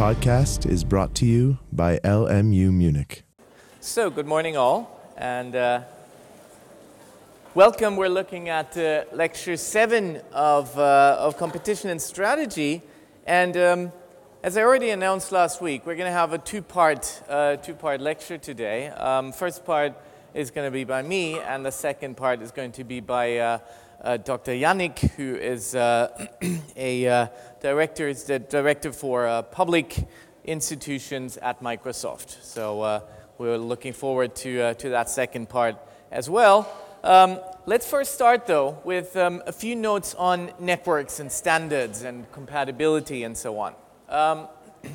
podcast is brought to you by LMU Munich. So, good morning, all, and uh, welcome. We're looking at uh, lecture seven of, uh, of competition and strategy. And um, as I already announced last week, we're going to have a two part, uh, two part lecture today. Um, first part is going to be by me, and the second part is going to be by uh, Dr. Yannick, who is uh, a uh, director, is the director for uh, public institutions at Microsoft. So uh, we're looking forward to, uh, to that second part as well. Um, let's first start, though, with um, a few notes on networks and standards and compatibility and so on. Um,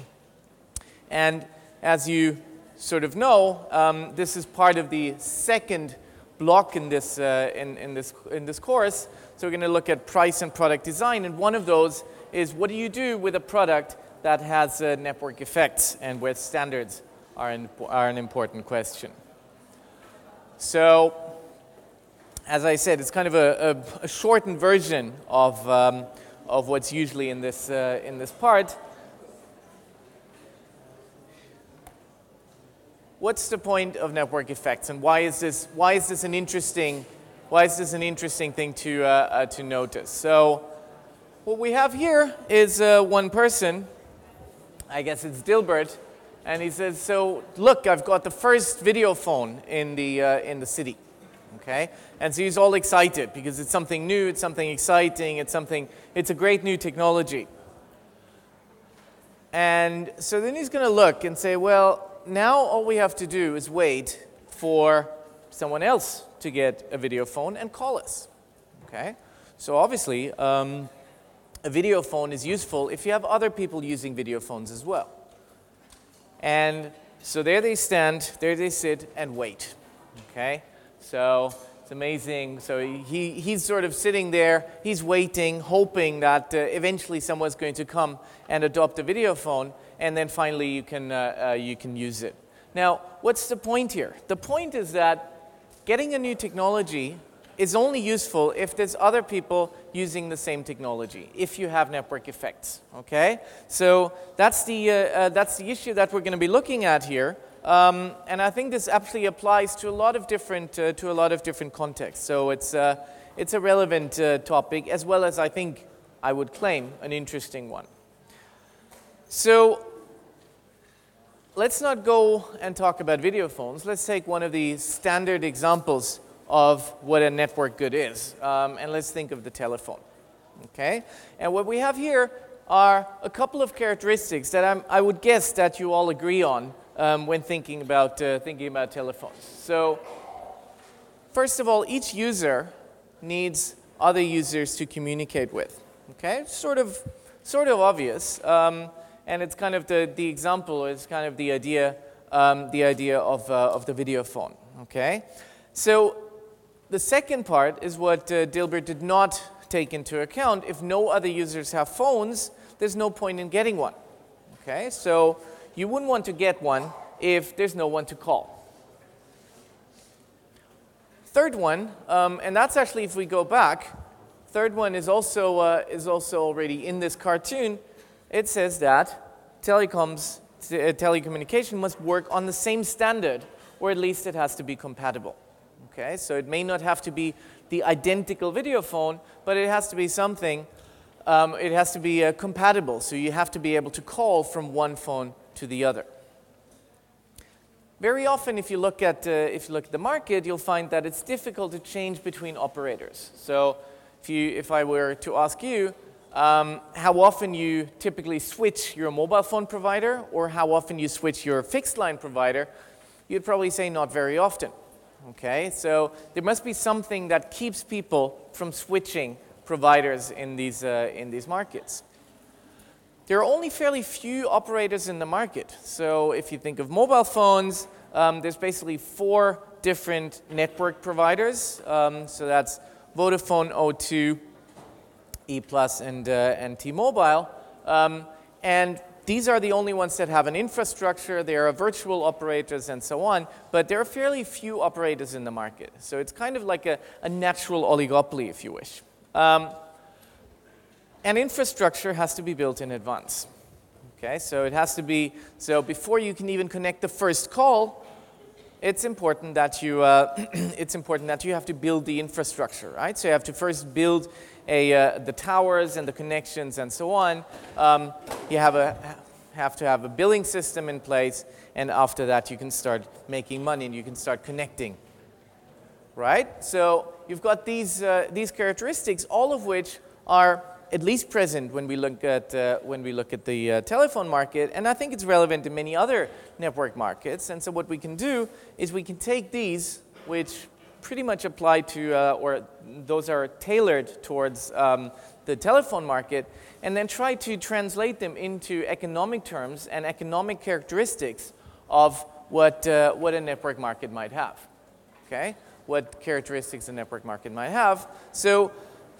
and as you sort of know, um, this is part of the second block in this, uh, in, in, this, in this course. So we're going to look at price and product design. And one of those is what do you do with a product that has uh, network effects and where standards are an, are an important question. So as I said, it's kind of a, a, a shortened version of, um, of what's usually in this, uh, in this part. What's the point of network effects and why is this, why is this an interesting, why is this an interesting thing to, uh, uh, to notice? So what we have here is uh, one person, I guess it's Dilbert, and he says, so look, I've got the first video phone in the, uh, in the city. Okay? And so he's all excited because it's something new, it's something exciting, it's something, it's a great new technology. And so then he's going to look and say, well, now all we have to do is wait for someone else to get a video phone and call us. Okay? So obviously, um, a video phone is useful if you have other people using video phones as well. And so there they stand, there they sit and wait. Okay? So it's amazing. So he, he's sort of sitting there, he's waiting, hoping that uh, eventually someone's going to come and adopt a video phone and then finally you can, uh, uh, you can use it. Now, what's the point here? The point is that getting a new technology is only useful if there's other people using the same technology, if you have network effects, okay? So that's the, uh, uh, that's the issue that we're going to be looking at here. Um, and I think this actually applies to a lot of different, uh, to a lot of different contexts. So it's, uh, it's a relevant topic, as well as I think I would claim an interesting one. So let's not go and talk about video phones. Let's take one of the standard examples of what a network good is. Um, and let's think of the telephone. Okay? And what we have here are a couple of characteristics that I'm, i would guess that you all agree on um, when thinking about, uh, thinking about telephones. So, first of all, each user needs other users to communicate with. Okay? Sort of, sort of obvious. Um, and it's kind of the, the example is kind of the idea, um, the idea of, uh, of the video phone. Okay? So the second part is what uh, Dilbert did not take into account. If no other users have phones, there's no point in getting one. Okay? So you wouldn't want to get one if there's no one to call. Third one, um, and that's actually if we go back, third one is also, uh, is also already in this cartoon it says that telecoms, uh, telecommunication must work on the same standard, or at least it has to be compatible. Okay, so it may not have to be the identical video phone, but it has to be something, um, it has to be uh, compatible. So you have to be able to call from one phone to the other. Very often, if you look at, uh, if you look at the market, you'll find that it's difficult to change between operators. So if, you, if I were to ask you, um, how often you typically switch your mobile phone provider or how often you switch your fixed line provider, you'd probably say not very often. Okay, so there must be something that keeps people from switching providers in these, uh, in these markets. There are only fairly few operators in the market. So if you think of mobile phones, um, there's basically four different network providers. Um, so that's Vodafone, O2, E Plus and, uh, and T-Mobile. Um, and these are the only ones that have an infrastructure. There are virtual operators and so on, but there are fairly few operators in the market. So it's kind of like a, a natural oligopoly, if you wish. Um, and infrastructure has to be built in advance. Okay, so it has to be, so before you can even connect the first call, it's important that you, uh, it's important that you have to build the infrastructure, right? So you have to first build a, uh, the towers and the connections and so on. Um, you have, a, have to have a billing system in place, and after that you can start making money and you can start connecting, right? So you've got these, uh, these characteristics, all of which are at least present when we look at, uh, when we look at the uh, telephone market, and I think it's relevant in many other network markets. And so what we can do is we can take these, which pretty much apply to, uh, or those are tailored towards um, the telephone market, and then try to translate them into economic terms and economic characteristics of what, uh, what a network market might have. Okay? What characteristics a network market might have. So,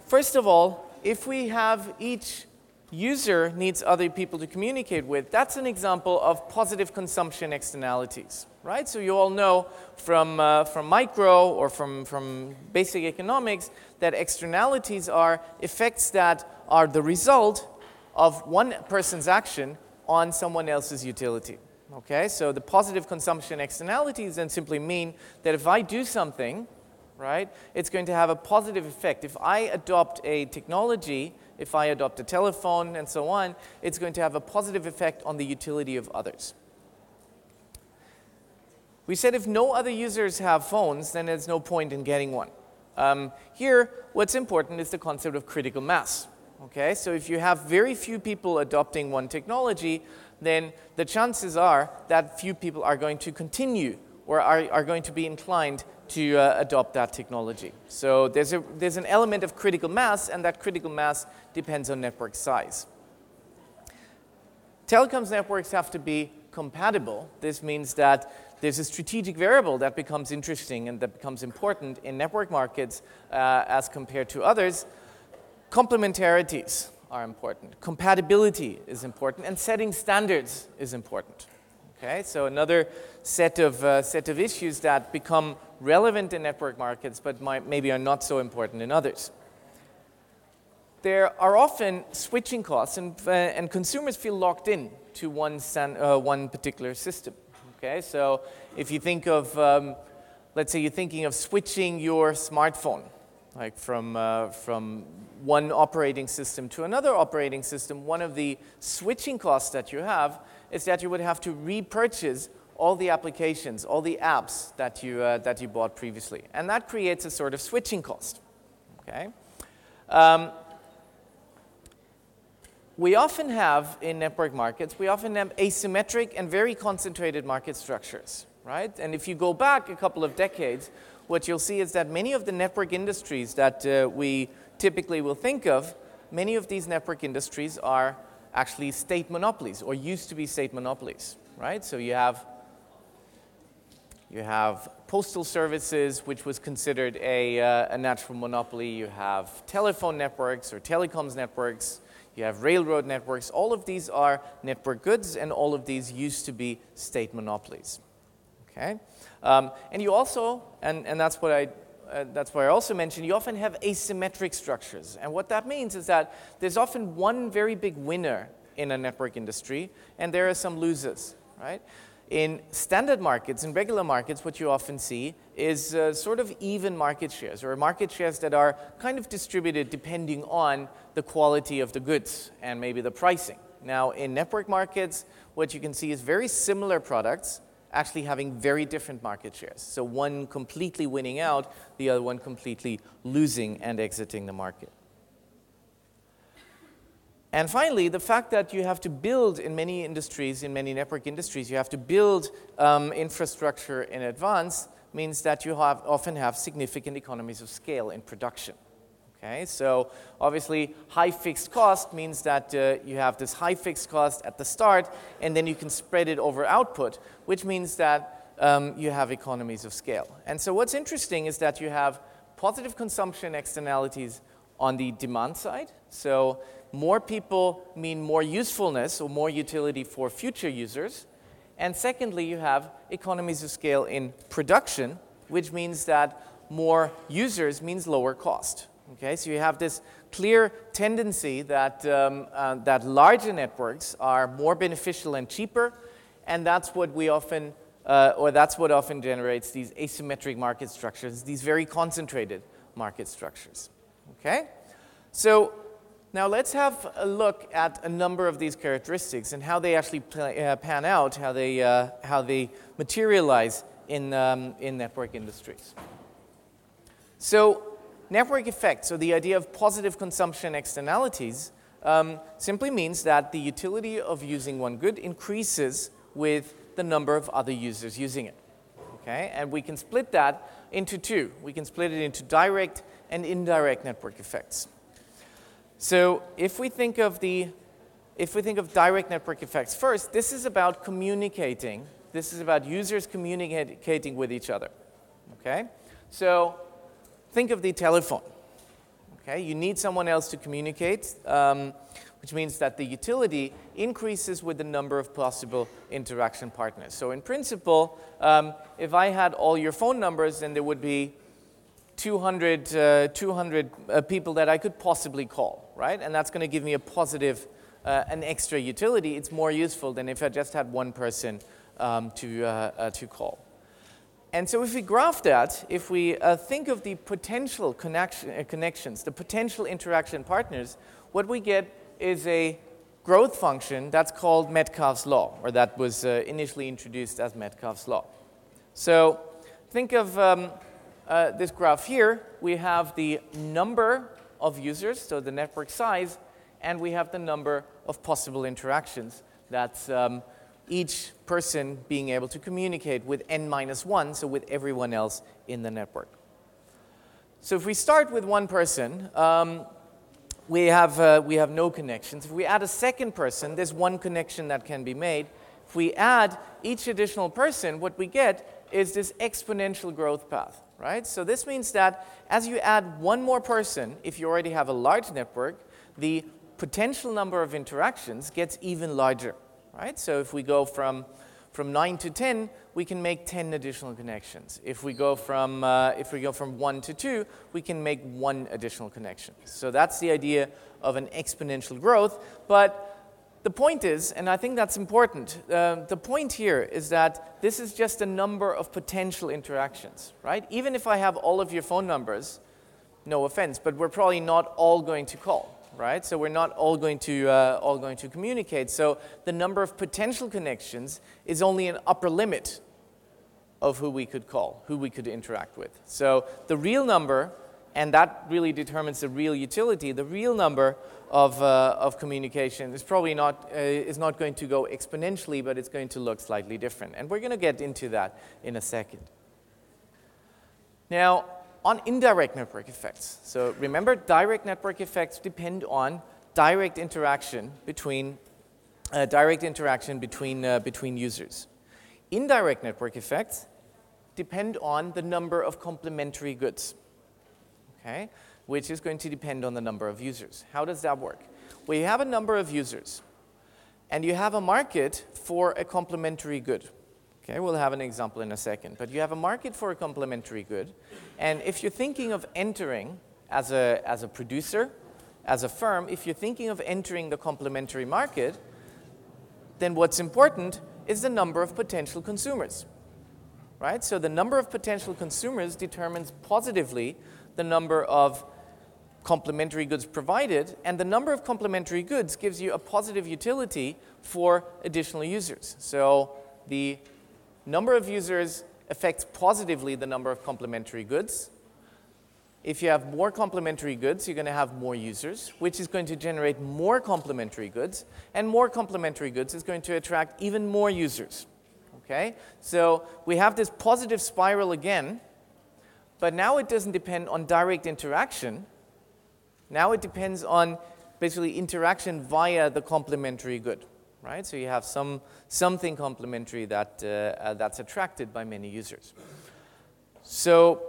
first of all, if we have each user needs other people to communicate with, that's an example of positive consumption externalities, right? So you all know from, uh, from micro or from, from basic economics that externalities are effects that are the result of one person's action on someone else's utility. Okay, so the positive consumption externalities then simply mean that if I do something right? It's going to have a positive effect. If I adopt a technology, if I adopt a telephone and so on, it's going to have a positive effect on the utility of others. We said if no other users have phones, then there's no point in getting one. Um, here, what's important is the concept of critical mass. Okay, so if you have very few people adopting one technology, then the chances are that few people are going to continue are, are going to be inclined to uh, adopt that technology. So there's, a, there's an element of critical mass, and that critical mass depends on network size. Telecoms networks have to be compatible. This means that there's a strategic variable that becomes interesting and that becomes important in network markets uh, as compared to others. Complementarities are important. Compatibility is important, and setting standards is important. Okay, so another set of, uh, set of issues that become relevant in network markets but might, maybe are not so important in others. There are often switching costs, and, uh, and consumers feel locked in to one, uh, one particular system. Okay, so if you think of, um, let's say you're thinking of switching your smartphone, like from, uh, from one operating system to another operating system, one of the switching costs that you have is that you would have to repurchase all the applications, all the apps that you, uh, that you bought previously. And that creates a sort of switching cost. Okay? Um, we often have in network markets, we often have asymmetric and very concentrated market structures, right? And if you go back a couple of decades, what you'll see is that many of the network industries that uh, we typically will think of, many of these network industries are actually state monopolies or used to be state monopolies, right? So you have you have postal services, which was considered a, uh, a natural monopoly. You have telephone networks or telecoms networks. You have railroad networks. All of these are network goods, and all of these used to be state monopolies. Okay? Um, and you also, and, and that's what I uh, that's why I also mentioned, you often have asymmetric structures. And what that means is that there's often one very big winner in a network industry, and there are some losers, right? In standard markets, in regular markets, what you often see is uh, sort of even market shares, or market shares that are kind of distributed depending on the quality of the goods and maybe the pricing. Now, in network markets, what you can see is very similar products actually having very different market shares. So one completely winning out, the other one completely losing and exiting the market. And finally, the fact that you have to build in many industries, in many network industries, you have to build um, infrastructure in advance means that you have, often have significant economies of scale in production. Okay, so obviously high fixed cost means that uh, you have this high fixed cost at the start and then you can spread it over output, which means that um, you have economies of scale. And so what's interesting is that you have positive consumption externalities on the demand side. So more people mean more usefulness or more utility for future users. And secondly, you have economies of scale in production, which means that more users means lower cost. Okay, so you have this clear tendency that, um, uh, that larger networks are more beneficial and cheaper, and that's what we often, uh, or that's what often generates these asymmetric market structures, these very concentrated market structures. Okay, so now let's have a look at a number of these characteristics and how they actually play, uh, pan out, how they, uh, how they materialize in, um, in network industries. So network effects, so the idea of positive consumption externalities, um, simply means that the utility of using one good increases with the number of other users using it. Okay? And we can split that into two. We can split it into direct and indirect network effects. So if we think of the if we think of direct network effects first, this is about communicating. This is about users communicating with each other. Okay? So think of the telephone. Okay, you need someone else to communicate, um, which means that the utility increases with the number of possible interaction partners. So in principle, um, if I had all your phone numbers, then there would be 200, uh, 200 uh, people that I could possibly call, right? And that's going to give me a positive, uh, an extra utility. It's more useful than if I just had one person um, to, uh, uh, to call. And so if we graph that, if we uh, think of the potential connection, uh, connections, the potential interaction partners, what we get is a growth function that's called Metcalfe's law, or that was uh, initially introduced as Metcalfe's law. So think of um, uh, this graph here. We have the number of users, so the network size, and we have the number of possible interactions. That's um, each person being able to communicate with n minus 1, so with everyone else in the network. So if we start with one person, um, we, have, uh, we have no connections. If we add a second person, there's one connection that can be made. If we add each additional person, what we get is this exponential growth path, right? So this means that as you add one more person, if you already have a large network, the potential number of interactions gets even larger right? So if we go from, from 9 to 10, we can make 10 additional connections. If we go from, uh, if we go from 1 to 2, we can make one additional connection. So that's the idea of an exponential growth. But the point is, and I think that's important, uh, the point here is that this is just a number of potential interactions, right? Even if I have all of your phone numbers, no offense, but we're probably not all going to call right? So we're not all going to uh, all going to communicate. So the number of potential connections is only an upper limit of who we could call, who we could interact with. So the real number, and that really determines the real utility. The real number of uh, of communication is probably not uh, is not going to go exponentially, but it's going to look slightly different. And we're going to get into that in a second. Now, on indirect network effects. So remember, direct network effects depend on direct interaction between, uh, direct interaction between, uh, between users. Indirect network effects depend on the number of complementary goods, okay, which is going to depend on the number of users. How does that work? Well, you have a number of users, and you have a market for a complementary good. Okay, we'll have an example in a second. But you have a market for a complementary good. And if you're thinking of entering as a, as a producer, as a firm, if you're thinking of entering the complementary market, then what's important is the number of potential consumers. Right? So the number of potential consumers determines positively the number of complementary goods provided, and the number of complementary goods gives you a positive utility for additional users. So the number of users affects positively the number of complementary goods. If you have more complementary goods, you're going to have more users, which is going to generate more complementary goods, and more complementary goods is going to attract even more users. Okay? So we have this positive spiral again, but now it doesn't depend on direct interaction. Now it depends on basically interaction via the complementary good right? So you have some, something complementary that, uh, uh, that's attracted by many users. So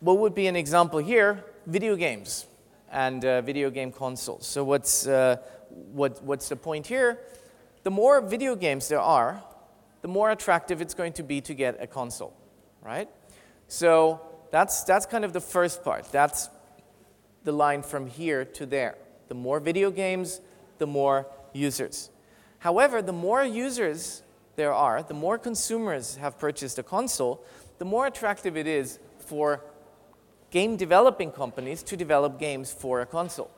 what would be an example here? Video games and uh, video game consoles. So what's, uh, what, what's the point here? The more video games there are, the more attractive it's going to be to get a console, right? So that's, that's kind of the first part. That's the line from here to there. The more video games, the more users. However, the more users there are, the more consumers have purchased a console, the more attractive it is for game developing companies to develop games for a console.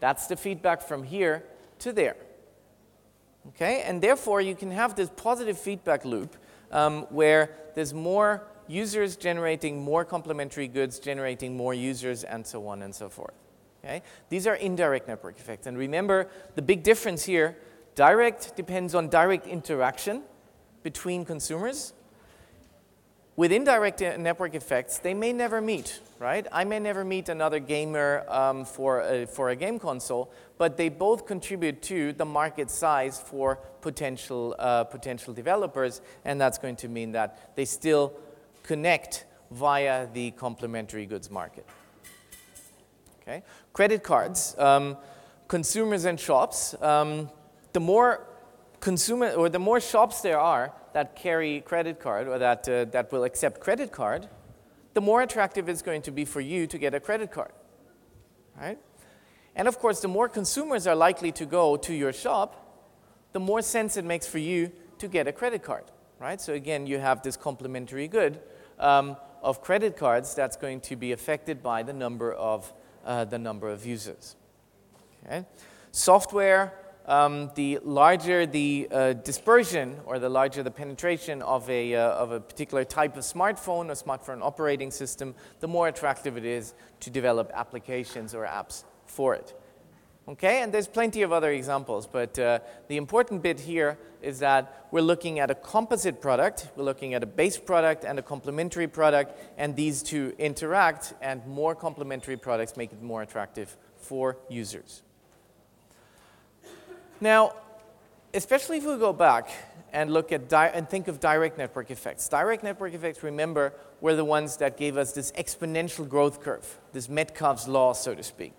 That's the feedback from here to there. Okay, and therefore you can have this positive feedback loop um, where there's more users generating more complementary goods, generating more users, and so on and so forth. Okay? These are indirect network effects. And remember, the big difference here, direct depends on direct interaction between consumers. With indirect network effects, they may never meet, right? I may never meet another gamer um, for, a, for a game console, but they both contribute to the market size for potential, uh, potential developers, and that's going to mean that they still connect via the complementary goods market. Okay? Credit cards, um, consumers and shops. Um, the more consumer or the more shops there are that carry credit card or that, uh, that will accept credit card, the more attractive it's going to be for you to get a credit card. Right? And of course, the more consumers are likely to go to your shop, the more sense it makes for you to get a credit card. Right? So again, you have this complementary good um, of credit cards that's going to be affected by the number of, uh, the number of users. Okay? Software, um, the larger the uh, dispersion or the larger the penetration of a, uh, of a particular type of smartphone or smartphone operating system, the more attractive it is to develop applications or apps for it. Okay, and there's plenty of other examples, but uh, the important bit here is that we're looking at a composite product, we're looking at a base product and a complementary product, and these two interact, and more complementary products make it more attractive for users. Now, especially if we go back and look at and think of direct network effects. Direct network effects, remember, were the ones that gave us this exponential growth curve, this Metcalfe's law, so to speak.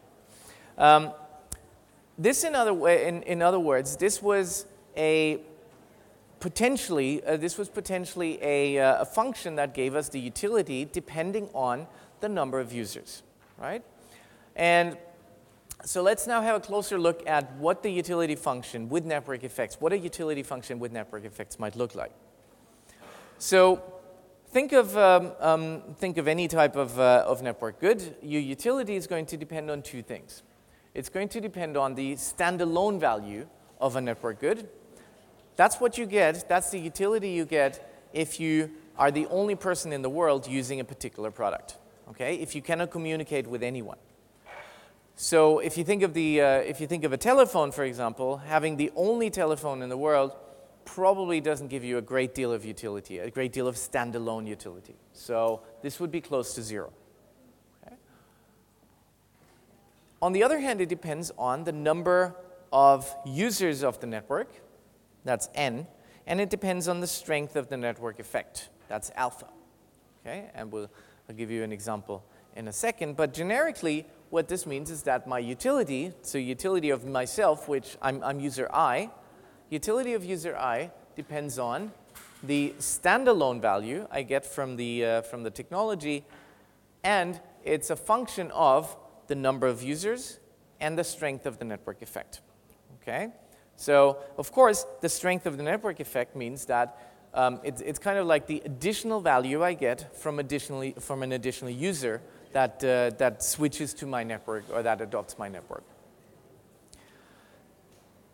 Um, this, in other, way, in, in other words, this was a potentially, uh, this was potentially a, uh, a function that gave us the utility depending on the number of users, right? And so let's now have a closer look at what the utility function with network effects, what a utility function with network effects might look like. So think of, um, um, think of any type of, uh, of network good. Your utility is going to depend on two things. It's going to depend on the standalone value of a network good. That's what you get, that's the utility you get if you are the only person in the world using a particular product, okay? If you cannot communicate with anyone. So if you think of, the, uh, if you think of a telephone, for example, having the only telephone in the world probably doesn't give you a great deal of utility, a great deal of standalone utility. So this would be close to zero. On the other hand, it depends on the number of users of the network, that's n, and it depends on the strength of the network effect, that's alpha. Okay, and we'll, I'll give you an example in a second, but generically, what this means is that my utility, so utility of myself, which I'm, I'm user i, utility of user i depends on the standalone value I get from the, uh, from the technology, and it's a function of the number of users, and the strength of the network effect. Okay? So, of course, the strength of the network effect means that um, it's, it's kind of like the additional value I get from, additionally, from an additional user that, uh, that switches to my network or that adopts my network.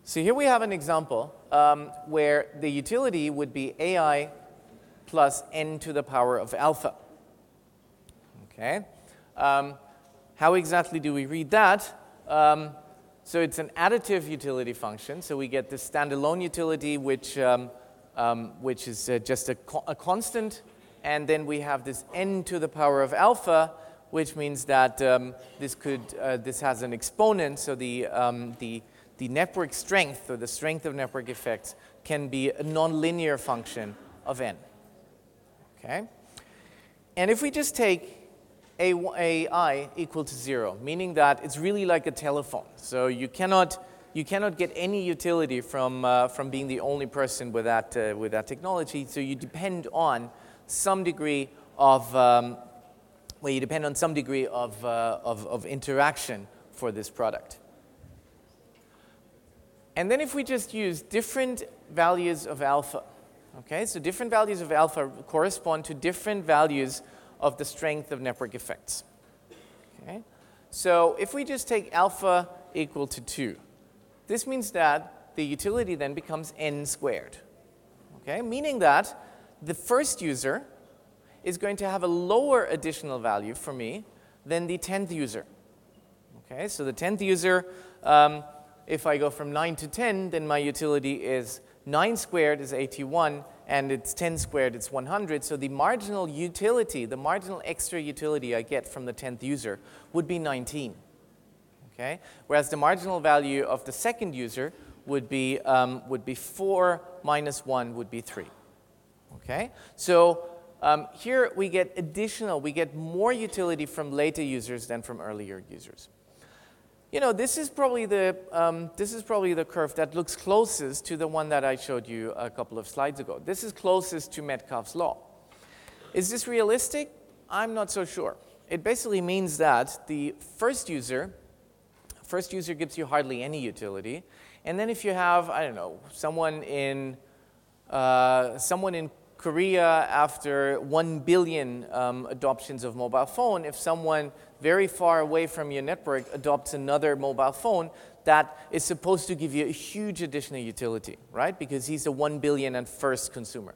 So here we have an example um, where the utility would be AI plus n to the power of alpha. Okay? Um, how exactly do we read that? Um, so it's an additive utility function. So we get the standalone utility, which, um, um, which is uh, just a, co a, constant. And then we have this n to the power of alpha, which means that um, this, could, uh, this has an exponent. So the, um, the, the network strength or the strength of network effects can be a nonlinear function of n. Okay? And if we just take AI equal to zero, meaning that it's really like a telephone. So you cannot, you cannot get any utility from, uh, from being the only person with that, uh, with that technology. So you depend on some degree of, um, where you depend on some degree of, uh, of, of interaction for this product. And then if we just use different values of alpha, okay, so different values of alpha correspond to different values of the strength of network effects. Okay? So if we just take alpha equal to 2, this means that the utility then becomes n squared. Okay? Meaning that the first user is going to have a lower additional value for me than the 10th user. Okay, so the 10th user, um, if I go from 9 to 10, then my utility is 9 squared is 81, and it's 10 squared, it's 100. So the marginal utility, the marginal extra utility I get from the 10th user would be 19. Okay? Whereas the marginal value of the second user would be, um, would be 4 minus 1 would be 3. Okay? So um, here we get additional, we get more utility from later users than from earlier users. You know, this is probably the, um, this is probably the curve that looks closest to the one that I showed you a couple of slides ago. This is closest to Metcalfe's law. Is this realistic? I'm not so sure. It basically means that the first user, first user gives you hardly any utility. And then if you have, I don't know, someone in, uh, someone in Korea after 1 billion um, adoptions of mobile phone, if someone very far away from your network adopts another mobile phone, that is supposed to give you a huge additional utility, right? Because he's a 1 billion and first consumer.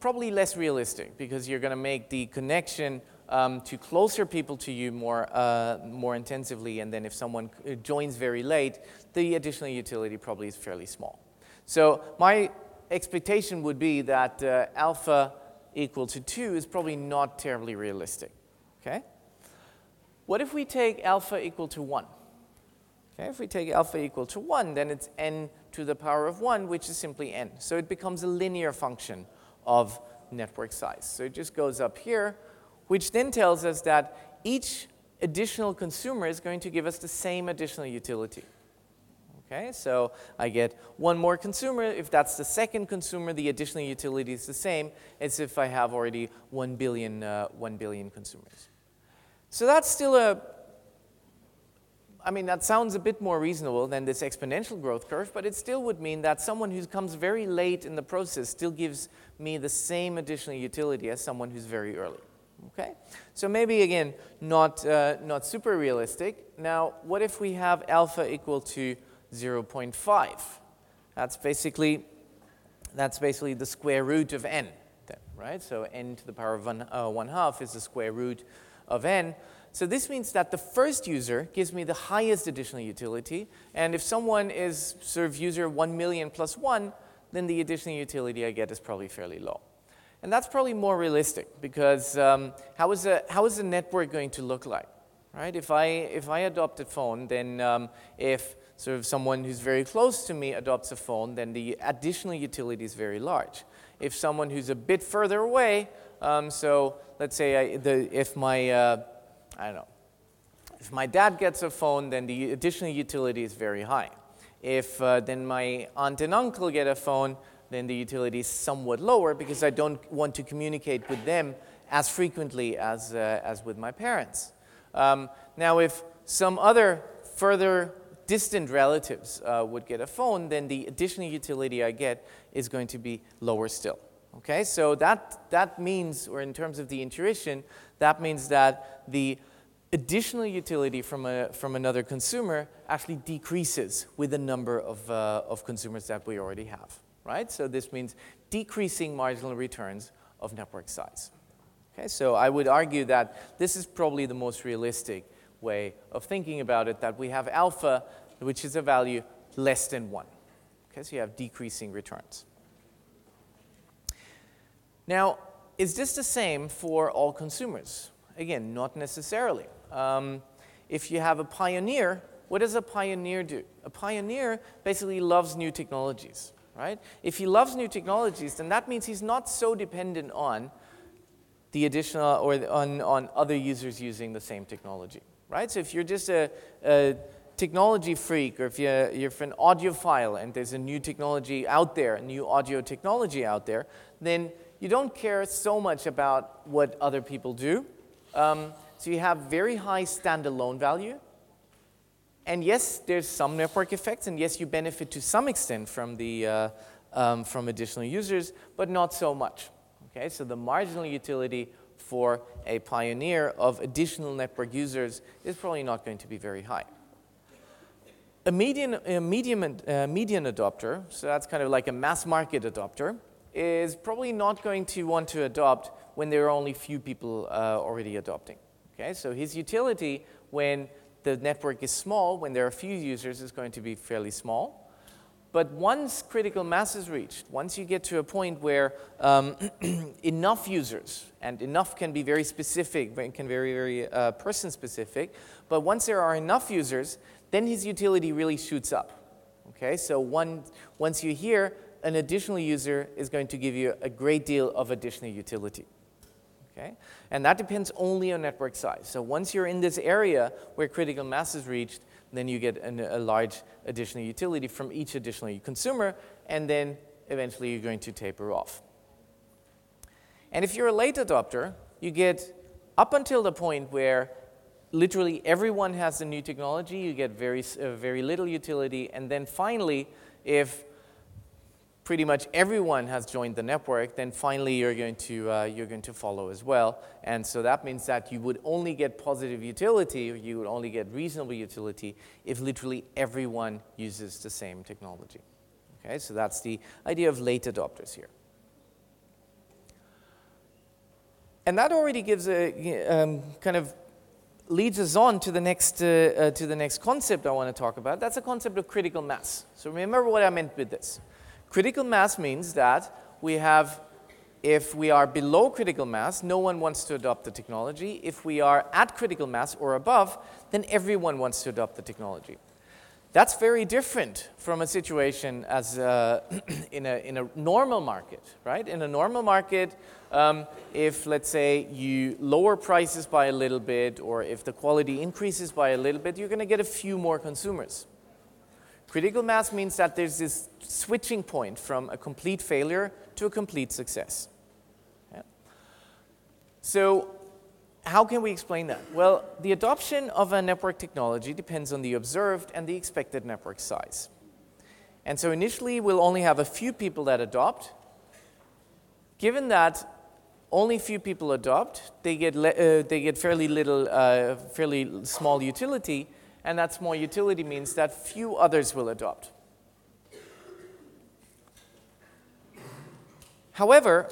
Probably less realistic because you're going to make the connection um, to closer people to you more, uh, more intensively, and then if someone uh, joins very late, the additional utility probably is fairly small. So my expectation would be that uh, alpha equal to 2 is probably not terribly realistic. Okay? What if we take alpha equal to 1? Okay, if we take alpha equal to 1, then it's n to the power of 1, which is simply n. So it becomes a linear function of network size. So it just goes up here, which then tells us that each additional consumer is going to give us the same additional utility. Okay, so I get one more consumer. If that's the second consumer, the additional utility is the same as if I have already 1 billion, uh, 1 billion consumers. So that's still a, I mean, that sounds a bit more reasonable than this exponential growth curve, but it still would mean that someone who comes very late in the process still gives me the same additional utility as someone who's very early. Okay? So maybe, again, not, uh, not super realistic. Now, what if we have alpha equal to 0.5. That's basically, that's basically the square root of n, then, right? So n to the power of one, uh, one half is the square root of n. So this means that the first user gives me the highest additional utility, and if someone is sort of user 1 million plus 1, then the additional utility I get is probably fairly low. And that's probably more realistic because um, how, is a, how is the network going to look like? Right? If I, if I adopt a phone, then um, if sort of someone who's very close to me adopts a phone, then the additional utility is very large. If someone who's a bit further away, um, so let's say I, the, if my, uh, I don't know, if my dad gets a phone, then the additional utility is very high. If uh, then my aunt and uncle get a phone, then the utility is somewhat lower because I don't want to communicate with them as frequently as, uh, as with my parents. Um, now, if some other further distant relatives uh, would get a phone, then the additional utility I get is going to be lower still. Okay, so that, that means, or in terms of the intuition, that means that the additional utility from, a, from another consumer actually decreases with the number of, uh, of consumers that we already have, right? So this means decreasing marginal returns of network size. Okay, so I would argue that this is probably the most realistic way of thinking about it, that we have alpha, which is a value less than 1. Okay, so you have decreasing returns. Now, is this the same for all consumers? Again, not necessarily. Um, if you have a pioneer, what does a pioneer do? A pioneer basically loves new technologies, right? If he loves new technologies, then that means he's not so dependent on the additional or on, on other users using the same technology right? So if you're just a, a technology freak or if you're, an audiophile and there's a new technology out there, a new audio technology out there, then you don't care so much about what other people do. Um, so you have very high standalone value. And yes, there's some network effects, and yes, you benefit to some extent from, the, uh, um, from additional users, but not so much. Okay, so the marginal utility for a pioneer of additional network users is probably not going to be very high. A median, a medium, uh, median adopter, so that's kind of like a mass market adopter, is probably not going to want to adopt when there are only few people uh, already adopting. Okay, so his utility when the network is small, when there are few users, is going to be fairly small. But once critical mass is reached, once you get to a point where um, enough users, and enough can be very specific, can be very, very uh, person specific, but once there are enough users, then his utility really shoots up. Okay, so one, once you hear an additional user is going to give you a great deal of additional utility. Okay? And that depends only on network size. So once you're in this area where critical mass is reached, then you get an, a large additional utility from each additional consumer, and then eventually you're going to taper off. And if you're a late adopter, you get up until the point where literally everyone has the new technology, you get very, uh, very little utility, and then finally, if pretty much everyone has joined the network, then finally you're going to, uh, you're going to follow as well. And so that means that you would only get positive utility, or you would only get reasonable utility if literally everyone uses the same technology. Okay, so that's the idea of late adopters here. And that already gives a um, kind of leads us on to the next uh, uh, to the next concept I want to talk about. That's a concept of critical mass. So remember what I meant with this. Critical mass means that we have, if we are below critical mass, no one wants to adopt the technology. If we are at critical mass or above, then everyone wants to adopt the technology. That's very different from a situation as uh, in, a, in a normal market, right? In a normal market, um, if let's say you lower prices by a little bit or if the quality increases by a little bit, you're going to get a few more consumers. Critical mass means that there's this switching point from a complete failure to a complete success. Yeah. So how can we explain that? Well, the adoption of a network technology depends on the observed and the expected network size. And so initially, we'll only have a few people that adopt. Given that only few people adopt, they get, uh, they get fairly little, uh, fairly small utility, and that small utility means that few others will adopt. However,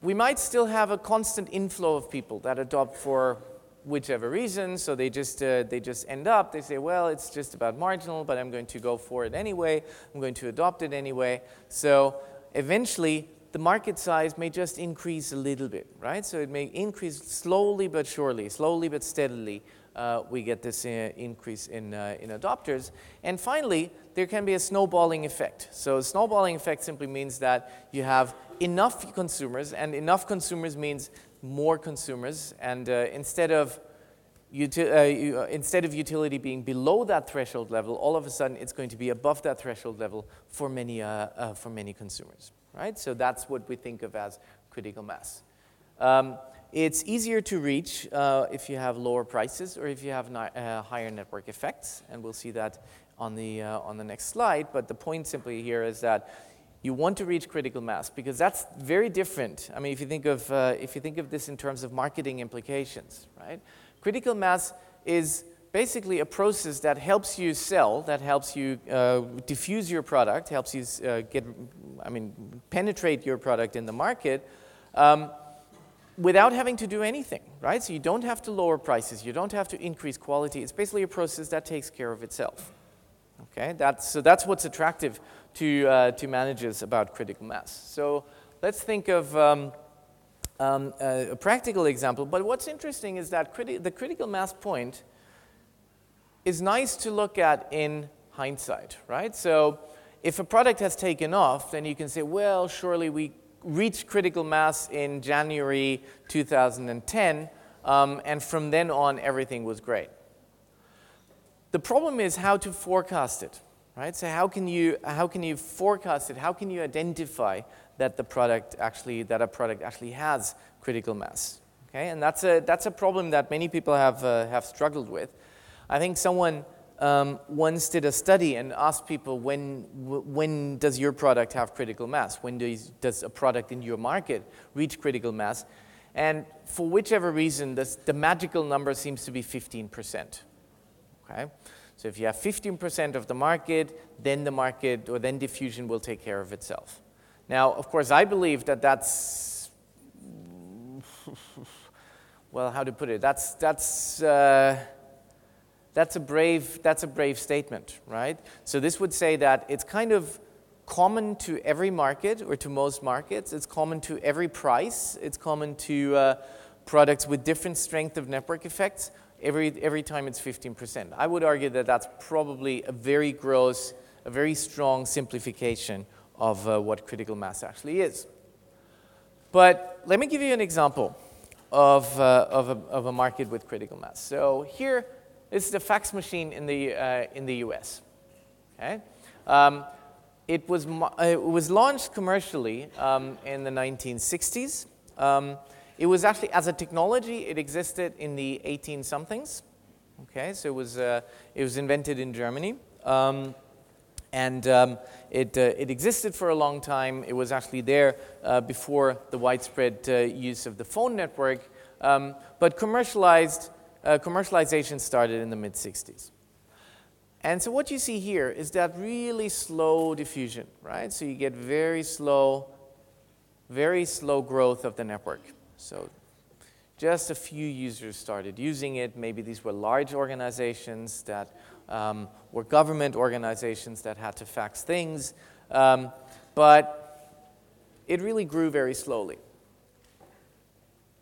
we might still have a constant inflow of people that adopt for whichever reason, so they just, uh, they just end up, they say, well, it's just about marginal, but I'm going to go for it anyway, I'm going to adopt it anyway. So eventually, the market size may just increase a little bit, right? So it may increase slowly but surely, slowly but steadily uh, we get this uh, increase in, uh, in adopters. And finally, there can be a snowballing effect. So snowballing effect simply means that you have enough consumers, and enough consumers means more consumers. And uh, instead of uh, you, uh, instead of utility being below that threshold level, all of a sudden it's going to be above that threshold level for many, uh, uh for many consumers, right? So that's what we think of as critical mass. Um, it's easier to reach uh, if you have lower prices or if you have uh, higher network effects, and we'll see that on the, uh, on the next slide. But the point simply here is that you want to reach critical mass because that's very different. I mean, if you think of, uh, if you think of this in terms of marketing implications, right? Critical mass is basically a process that helps you sell, that helps you uh, diffuse your product, helps you uh, get, I mean, penetrate your product in the market. Um, without having to do anything, right? So you don't have to lower prices, you don't have to increase quality. It's basically a process that takes care of itself. Okay, that's, so that's what's attractive to, uh, to managers about critical mass. So let's think of um, um, a, a, practical example. But what's interesting is that criti the critical mass point is nice to look at in hindsight, right? So if a product has taken off, then you can say, well, surely we reached critical mass in January 2010, um, and from then on, everything was great. The problem is how to forecast it, right? So how can you, how can you forecast it? How can you identify that the product actually, that a product actually has critical mass? Okay, and that's a, that's a problem that many people have, uh, have struggled with. I think someone um, once did a study and asked people when, when does your product have critical mass? When does, does a product in your market reach critical mass? And for whichever reason, this, the magical number seems to be 15%. Okay? So if you have 15% of the market, then the market or then diffusion will take care of itself. Now, of course, I believe that that's, well, how to put it? That's, that's, uh, that's, a brave, that's a brave statement, right? So this would say that it's kind of common to every market or to most markets. It's common to every price. It's common to uh, products with different strength of network effects. Every, every time it's 15%. I would argue that that's probably a very gross, a very strong simplification of uh, what critical mass actually is. But let me give you an example of, uh, of, a, of a market with critical mass. So here is the fax machine in the, uh, in the US. Okay? Um, it was, it was launched commercially um, in the 1960s. Um, it was actually, as a technology, it existed in the 18 somethings. Okay, so it was, uh, it was invented in Germany. Um, and um, it, uh, it existed for a long time. It was actually there uh, before the widespread uh, use of the phone network. Um, but commercialized, uh, commercialization started in the mid 60s. And so what you see here is that really slow diffusion, right? So you get very slow, very slow growth of the network. So just a few users started using it. Maybe these were large organizations that um, were government organizations that had to fax things. Um, but it really grew very slowly.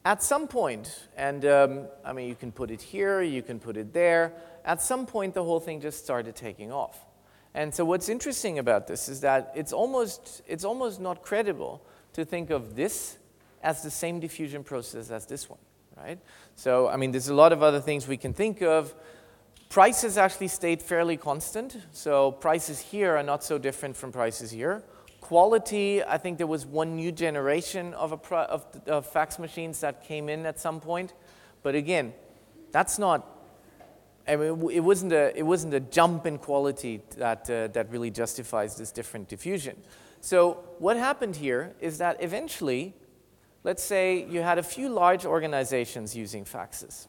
At some point, and um, I mean, you can put it here, you can put it there, at some point the whole thing just started taking off. And so what's interesting about this is that it's almost, it's almost not credible to think of this as the same diffusion process as this one, right? So, I mean, there's a lot of other things we can think of. Prices actually stayed fairly constant. So prices here are not so different from prices here. Quality, I think there was one new generation of, pro, of, of fax machines that came in at some point. But again, that's not, I mean, it wasn't a, it wasn't a jump in quality that, uh, that really justifies this different diffusion. So what happened here is that eventually, let's say you had a few large organizations using faxes.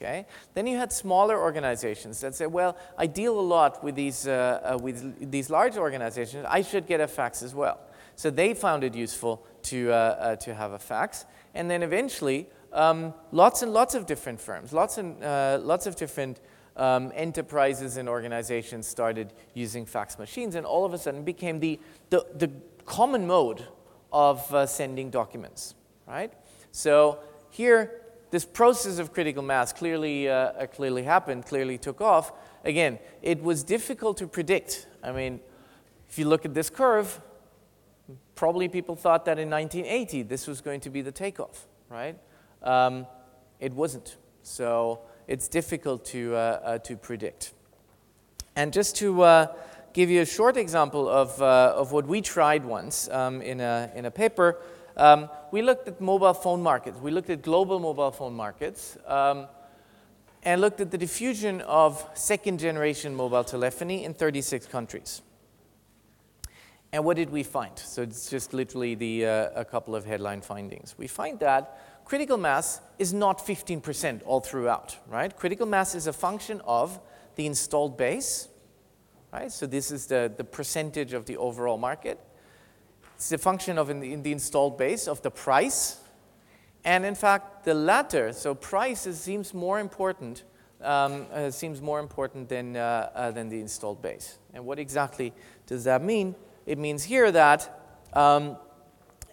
Okay? Then you had smaller organizations that said, well, I deal a lot with these, uh, uh, with these large organizations. I should get a fax as well. So they found it useful to, uh, uh to have a fax. And then eventually, um, lots and lots of different firms, lots, and, uh, lots of different um, enterprises and organizations started using fax machines, and all of a sudden became the, the, the common mode of uh, sending documents, right? So here, this process of critical mass clearly, uh, uh, clearly happened, clearly took off. Again, it was difficult to predict. I mean, if you look at this curve, probably people thought that in 1980 this was going to be the takeoff, right? Um, it wasn't. So it's difficult to, uh, uh, to predict. And just to uh, give you a short example of, uh, of what we tried once um, in, a, in a paper, um, we looked at mobile phone markets. We looked at global mobile phone markets um, and looked at the diffusion of second generation mobile telephony in 36 countries. And what did we find? So it's just literally the, uh, a couple of headline findings. We find that critical mass is not 15% all throughout, right? Critical mass is a function of the installed base, right? So this is the, the percentage of the overall market. It's a function of in the, in the installed base of the price. And in fact, the latter, so price is, seems more important, um, uh, seems more important than, uh, uh, than the installed base. And what exactly does that mean? It means here that, um,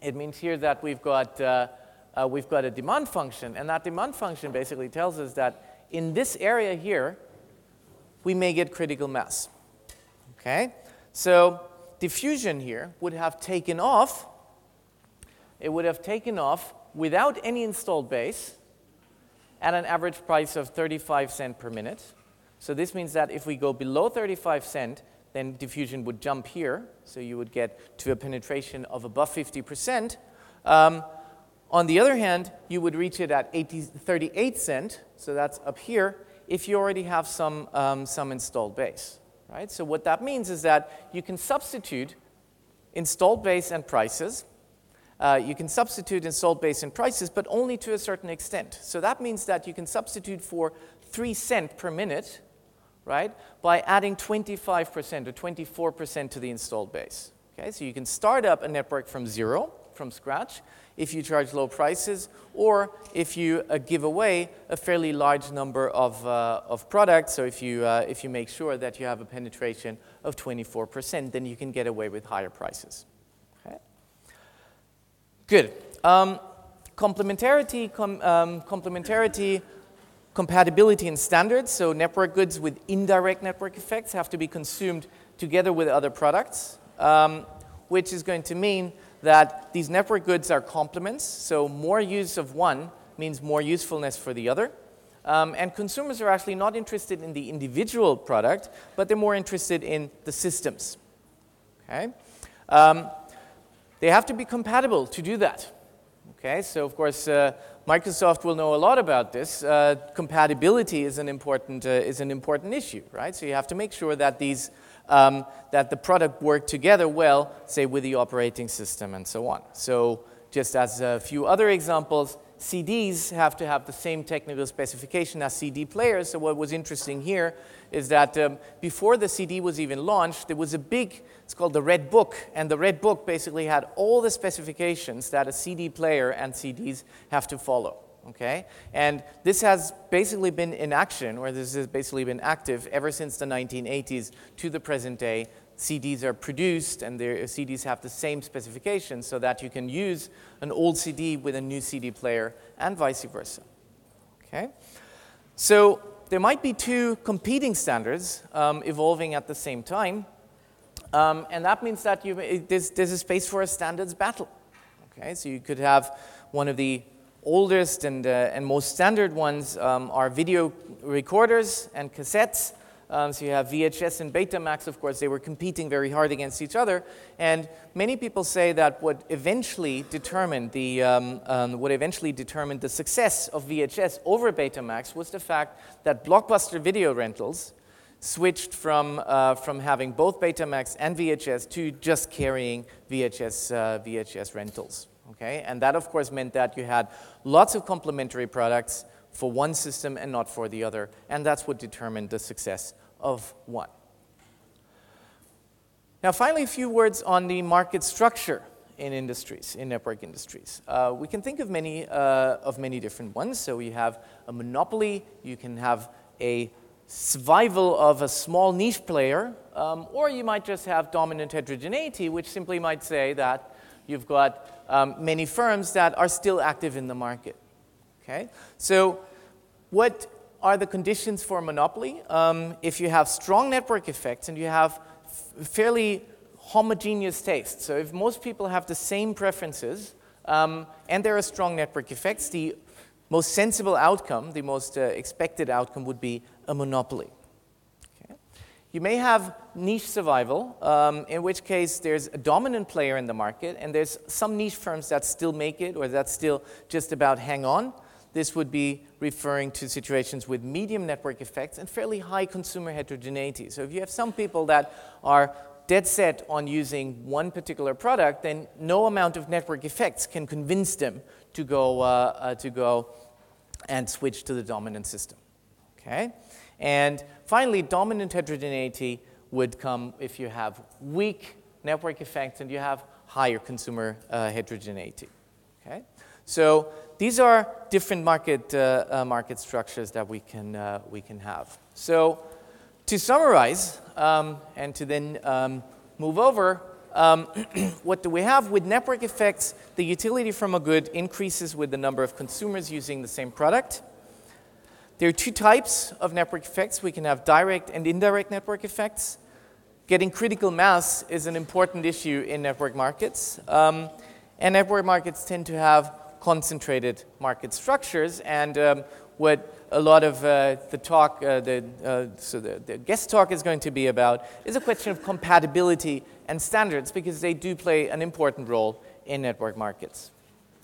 it means here that we've got, uh, uh, we've got a demand function, and that demand function basically tells us that in this area here, we may get critical mass. Okay? So diffusion here would have taken off, it would have taken off without any installed base at an average price of 35 cent per minute. So this means that if we go below 35 cent, then diffusion would jump here. So you would get to a penetration of above 50%. Um, On the other hand, you would reach it at 80, 38 cent, so that's up here, if you already have some, um, some installed base. Right? So what that means is that you can substitute installed base and prices. Uh, you can substitute installed base and prices, but only to a certain extent. So that means that you can substitute for 3 cent per minute, right, by adding 25% or 24% to the installed base. Okay, so you can start up a network from zero, from scratch, if you charge low prices, or if you uh, give away a fairly large number of, uh, of products. So if you, uh, if you make sure that you have a penetration of 24%, then you can get away with higher prices. Okay? Good. Um, complementarity, com, um, complementarity, compatibility and standards. So network goods with indirect network effects have to be consumed together with other products, um, which is going to mean that these network goods are complements, so more use of one means more usefulness for the other. Um, and consumers are actually not interested in the individual product, but they're more interested in the systems. Okay? Um, they have to be compatible to do that. Okay, so of course, uh, Microsoft will know a lot about this. Uh, compatibility is an, important, uh, is an important issue, right? So you have to make sure that these um, that the product work together well, say with the operating system and so on. So just as a few other examples, CDs have to have the same technical specification as CD players. So what was interesting here is that um, before the CD was even launched, there was a big, it's called the Red Book, and the Red Book basically had all the specifications that a CD player and CDs have to follow okay? And this has basically been in action, or this has basically been active ever since the 1980s to the present day. CDs are produced and their CDs have the same specifications so that you can use an old CD with a new CD player and vice versa. Okay? So there might be two competing standards um, evolving at the same time. Um, and that means that you, there's, there's a space for a standards battle. Okay? So you could have one of the oldest and, uh, and most standard ones um, are video recorders and cassettes. Um, so you have VHS and Betamax, of course, they were competing very hard against each other. And many people say that what eventually determined the, um, um, what eventually determined the success of VHS over Betamax was the fact that Blockbuster video rentals switched from, uh, from having both Betamax and VHS to just carrying VHS, uh, VHS rentals. Okay? And that, of course, meant that you had lots of complementary products for one system and not for the other. And that's what determined the success of one. Now, finally, a few words on the market structure in industries, in network industries. Uh, we can think of many, uh, of many different ones. So you have a monopoly, you can have a survival of a small niche player, um, or you might just have dominant heterogeneity, which simply might say that you've got um, many firms that are still active in the market. Okay? So, what are the conditions for monopoly? Um, if you have strong network effects and you have fairly homogeneous tastes, so if most people have the same preferences um, and there are strong network effects, the most sensible outcome, the most uh, expected outcome would be a monopoly. You may have niche survival, um, in which case there's a dominant player in the market, and there's some niche firms that still make it or that still just about hang on. This would be referring to situations with medium network effects and fairly high consumer heterogeneity. So if you have some people that are dead set on using one particular product, then no amount of network effects can convince them to go, uh, uh, to go and switch to the dominant system. Okay? And finally, dominant heterogeneity would come if you have weak network effects and you have higher consumer uh, heterogeneity. Okay? So these are different market, uh, uh, market structures that we can, uh, we can have. So to summarize um, and to then um, move over, um, what do we have? With network effects, the utility from a good increases with the number of consumers using the same product. There are two types of network effects. We can have direct and indirect network effects. Getting critical mass is an important issue in network markets. Um, and network markets tend to have concentrated market structures. And um, what a lot of uh, the talk, uh, the, uh, so the, the, guest talk is going to be about, is a question of compatibility and standards because they do play an important role in network markets.